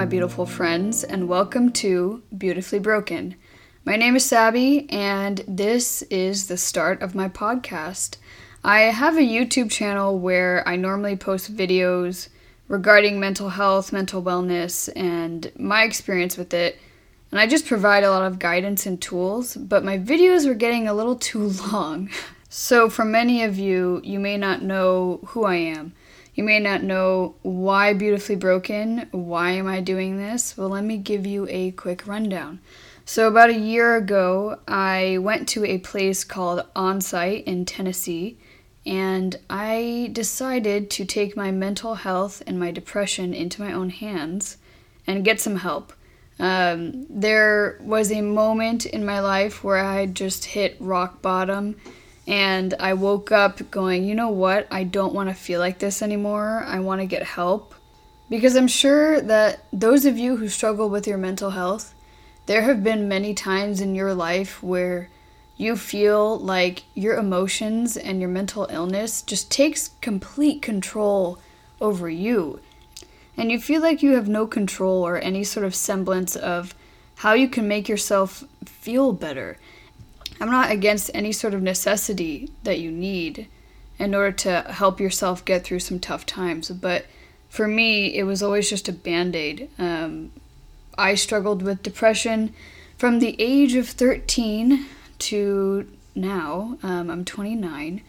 my beautiful friends, and welcome to Beautifully Broken. My name is Sabby, and this is the start of my podcast. I have a YouTube channel where I normally post videos regarding mental health, mental wellness, and my experience with it. And I just provide a lot of guidance and tools, but my videos were getting a little too long. So, for many of you, you may not know who I am. You may not know why Beautifully Broken, why am I doing this? Well, let me give you a quick rundown. So, about a year ago, I went to a place called Onsite in Tennessee, and I decided to take my mental health and my depression into my own hands and get some help. Um, there was a moment in my life where I just hit rock bottom and I woke up going, you know what? I don't want to feel like this anymore. I want to get help. Because I'm sure that those of you who struggle with your mental health, there have been many times in your life where you feel like your emotions and your mental illness just takes complete control over you. And you feel like you have no control or any sort of semblance of how you can make yourself feel better. I'm not against any sort of necessity that you need in order to help yourself get through some tough times, but for me, it was always just a band aid. Um, I struggled with depression from the age of 13 to now. Um, I'm 29.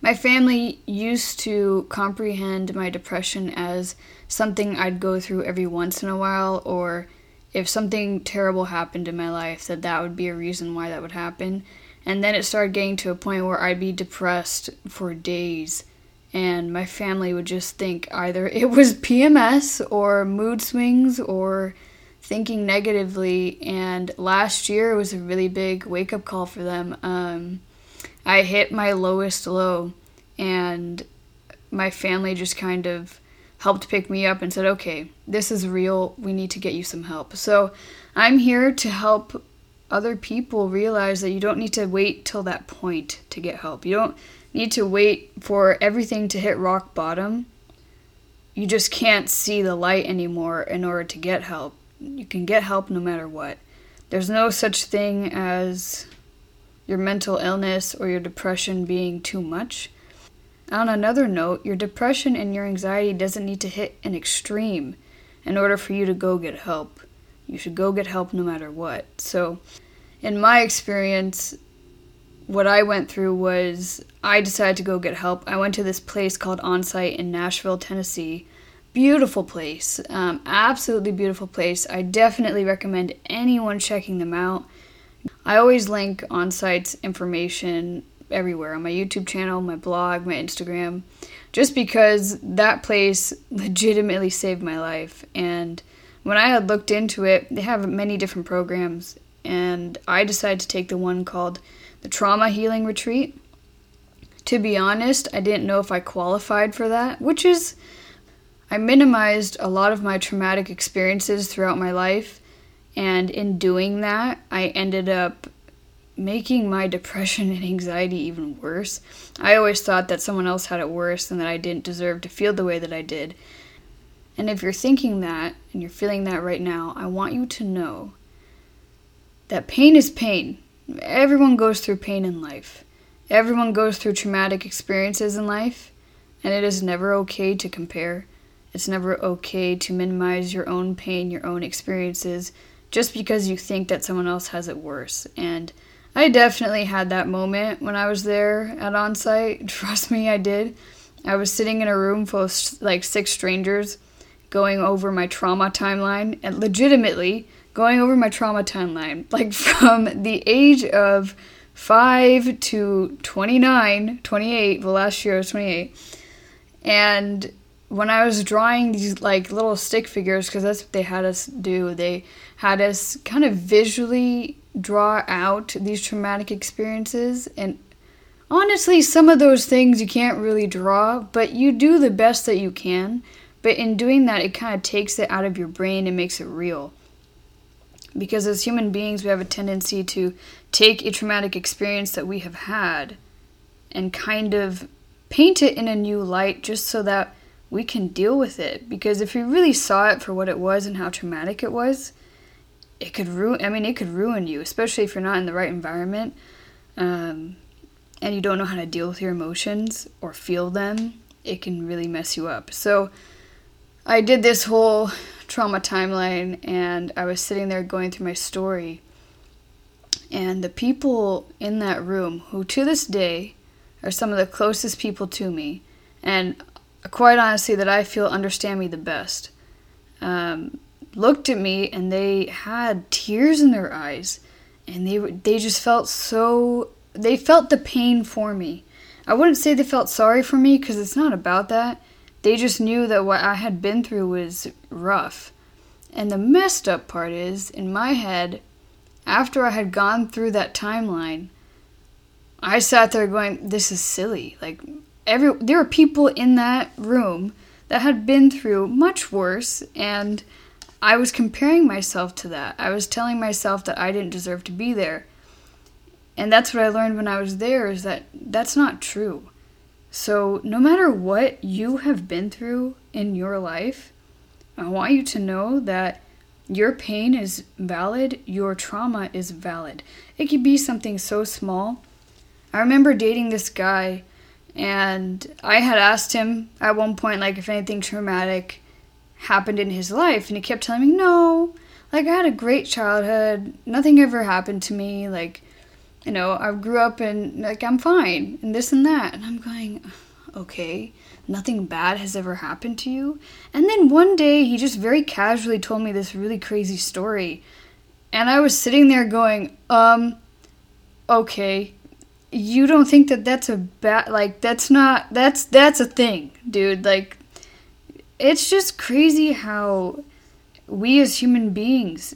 My family used to comprehend my depression as something I'd go through every once in a while, or if something terrible happened in my life, that that would be a reason why that would happen. And then it started getting to a point where I'd be depressed for days, and my family would just think either it was PMS or mood swings or thinking negatively. And last year was a really big wake up call for them. Um, I hit my lowest low, and my family just kind of helped pick me up and said, okay, this is real. We need to get you some help. So I'm here to help other people realize that you don't need to wait till that point to get help. You don't need to wait for everything to hit rock bottom. You just can't see the light anymore in order to get help. You can get help no matter what. There's no such thing as your mental illness or your depression being too much. On another note, your depression and your anxiety doesn't need to hit an extreme in order for you to go get help. You should go get help no matter what. So, in my experience, what I went through was I decided to go get help. I went to this place called Onsite in Nashville, Tennessee. Beautiful place, um, absolutely beautiful place. I definitely recommend anyone checking them out. I always link Onsite's information everywhere on my YouTube channel, my blog, my Instagram, just because that place legitimately saved my life. And when I had looked into it, they have many different programs, and I decided to take the one called the Trauma Healing Retreat. To be honest, I didn't know if I qualified for that, which is, I minimized a lot of my traumatic experiences throughout my life, and in doing that, I ended up making my depression and anxiety even worse. I always thought that someone else had it worse and that I didn't deserve to feel the way that I did. And if you're thinking that and you're feeling that right now, I want you to know that pain is pain. Everyone goes through pain in life. Everyone goes through traumatic experiences in life, and it is never okay to compare. It's never okay to minimize your own pain, your own experiences, just because you think that someone else has it worse. And I definitely had that moment when I was there at Onsite. Trust me, I did. I was sitting in a room full of like six strangers going over my trauma timeline and legitimately going over my trauma timeline, like from the age of 5 to 29, 28, the last year I was 28. And when I was drawing these like little stick figures, because that's what they had us do, they had us kind of visually draw out these traumatic experiences. And honestly, some of those things you can't really draw, but you do the best that you can. But in doing that, it kind of takes it out of your brain and makes it real because as human beings, we have a tendency to take a traumatic experience that we have had and kind of paint it in a new light just so that we can deal with it. Because if we really saw it for what it was and how traumatic it was, it could ruin. I mean, it could ruin you, especially if you're not in the right environment, um, and you don't know how to deal with your emotions or feel them. It can really mess you up. So, I did this whole trauma timeline, and I was sitting there going through my story, and the people in that room, who to this day are some of the closest people to me, and quite honestly, that I feel understand me the best. Um, looked at me and they had tears in their eyes and they they just felt so they felt the pain for me. I wouldn't say they felt sorry for me because it's not about that. They just knew that what I had been through was rough. And the messed up part is, in my head, after I had gone through that timeline, I sat there going, "This is silly." Like every there were people in that room that had been through much worse, and I was comparing myself to that. I was telling myself that I didn't deserve to be there. And that's what I learned when I was there is that that's not true. So, no matter what you have been through in your life, I want you to know that your pain is valid, your trauma is valid. It could be something so small. I remember dating this guy, and I had asked him at one point, like, if anything traumatic happened in his life and he kept telling me no like i had a great childhood. Nothing ever happened to me. Like you know i grew up and like i'm fine and this and that. And i'm going okay nothing bad has ever happened to you? And then one day he just very casually told me this really crazy story. And i was sitting there going um okay you don't think that that's a bad like that's not that's that's a thing dude. Like it's just crazy how we as human beings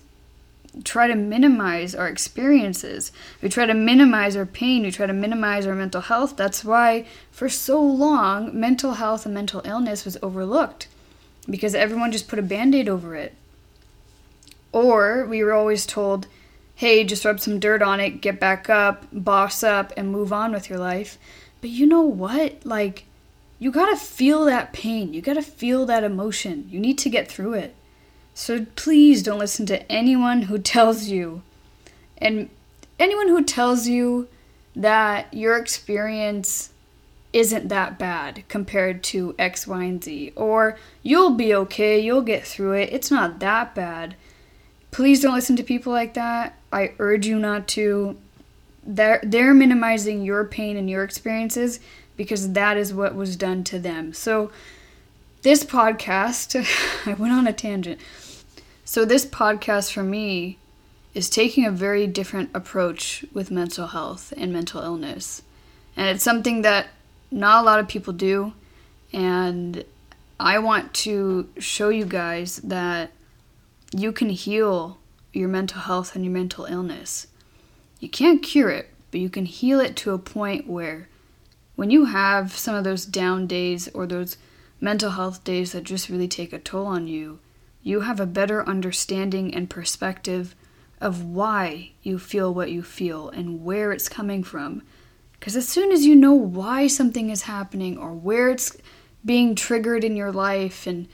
try to minimize our experiences. We try to minimize our pain. We try to minimize our mental health. That's why, for so long, mental health and mental illness was overlooked because everyone just put a band aid over it. Or we were always told, hey, just rub some dirt on it, get back up, boss up, and move on with your life. But you know what? Like, you gotta feel that pain. You gotta feel that emotion. You need to get through it. So please don't listen to anyone who tells you, and anyone who tells you that your experience isn't that bad compared to X, Y, and Z, or you'll be okay, you'll get through it, it's not that bad. Please don't listen to people like that. I urge you not to. They're, they're minimizing your pain and your experiences because that is what was done to them. So, this podcast, I went on a tangent. So, this podcast for me is taking a very different approach with mental health and mental illness. And it's something that not a lot of people do. And I want to show you guys that you can heal your mental health and your mental illness. You can't cure it, but you can heal it to a point where when you have some of those down days or those mental health days that just really take a toll on you, you have a better understanding and perspective of why you feel what you feel and where it's coming from. Because as soon as you know why something is happening or where it's being triggered in your life and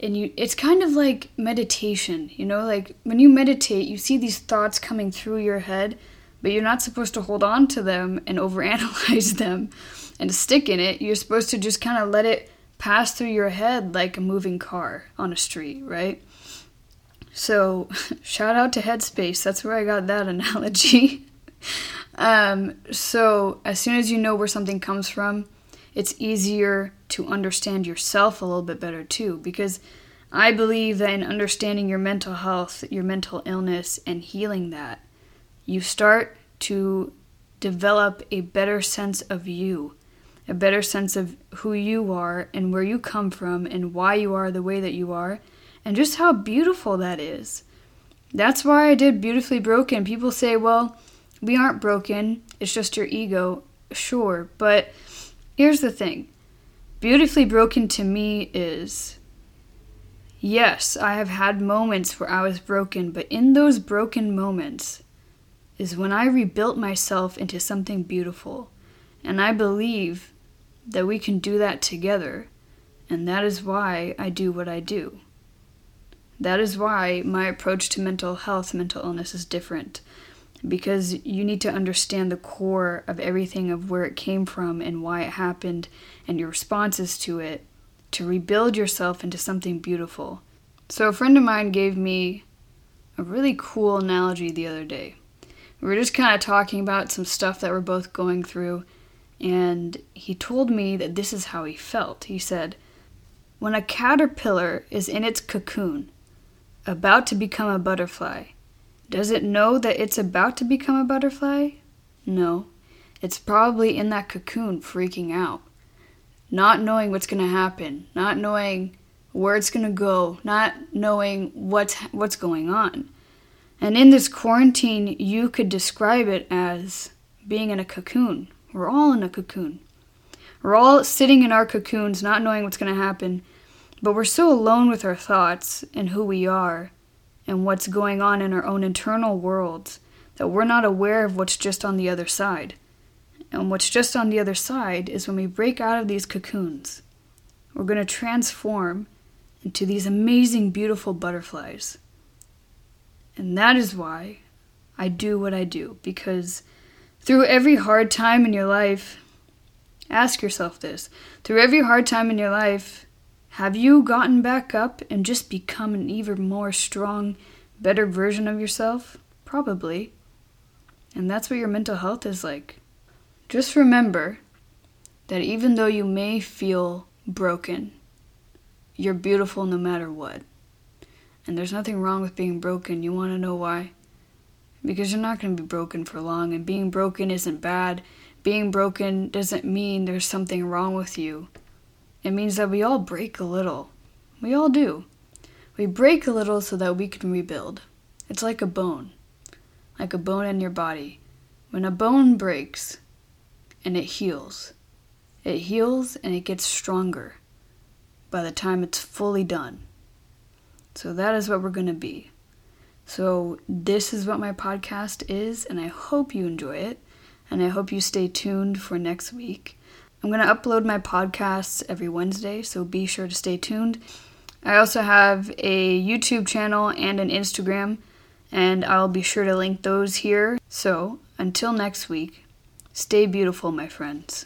and you it's kind of like meditation, you know, like when you meditate, you see these thoughts coming through your head but you're not supposed to hold on to them and overanalyze them and stick in it. You're supposed to just kind of let it pass through your head like a moving car on a street, right? So, shout out to Headspace. That's where I got that analogy. um, so, as soon as you know where something comes from, it's easier to understand yourself a little bit better too. Because I believe that in understanding your mental health, your mental illness, and healing that, you start to develop a better sense of you, a better sense of who you are and where you come from and why you are the way that you are, and just how beautiful that is. That's why I did Beautifully Broken. People say, well, we aren't broken, it's just your ego. Sure, but here's the thing Beautifully Broken to me is yes, I have had moments where I was broken, but in those broken moments, is when I rebuilt myself into something beautiful. And I believe that we can do that together. And that is why I do what I do. That is why my approach to mental health, mental illness is different. Because you need to understand the core of everything of where it came from and why it happened and your responses to it to rebuild yourself into something beautiful. So, a friend of mine gave me a really cool analogy the other day. We were just kind of talking about some stuff that we're both going through, and he told me that this is how he felt. He said, When a caterpillar is in its cocoon, about to become a butterfly, does it know that it's about to become a butterfly? No. It's probably in that cocoon freaking out, not knowing what's going to happen, not knowing where it's going to go, not knowing what's what's going on. And in this quarantine, you could describe it as being in a cocoon. We're all in a cocoon. We're all sitting in our cocoons, not knowing what's going to happen, but we're so alone with our thoughts and who we are and what's going on in our own internal worlds that we're not aware of what's just on the other side. And what's just on the other side is when we break out of these cocoons, we're going to transform into these amazing, beautiful butterflies. And that is why I do what I do, because through every hard time in your life, ask yourself this through every hard time in your life, have you gotten back up and just become an even more strong, better version of yourself? Probably. And that's what your mental health is like. Just remember that even though you may feel broken, you're beautiful no matter what. And there's nothing wrong with being broken. You want to know why? Because you're not going to be broken for long, and being broken isn't bad. Being broken doesn't mean there's something wrong with you. It means that we all break a little. We all do. We break a little so that we can rebuild. It's like a bone, like a bone in your body. When a bone breaks and it heals, it heals and it gets stronger by the time it's fully done. So that is what we're going to be. So this is what my podcast is, and I hope you enjoy it, and I hope you stay tuned for next week. I'm going to upload my podcasts every Wednesday, so be sure to stay tuned. I also have a YouTube channel and an Instagram, and I'll be sure to link those here. So until next week, stay beautiful, my friends.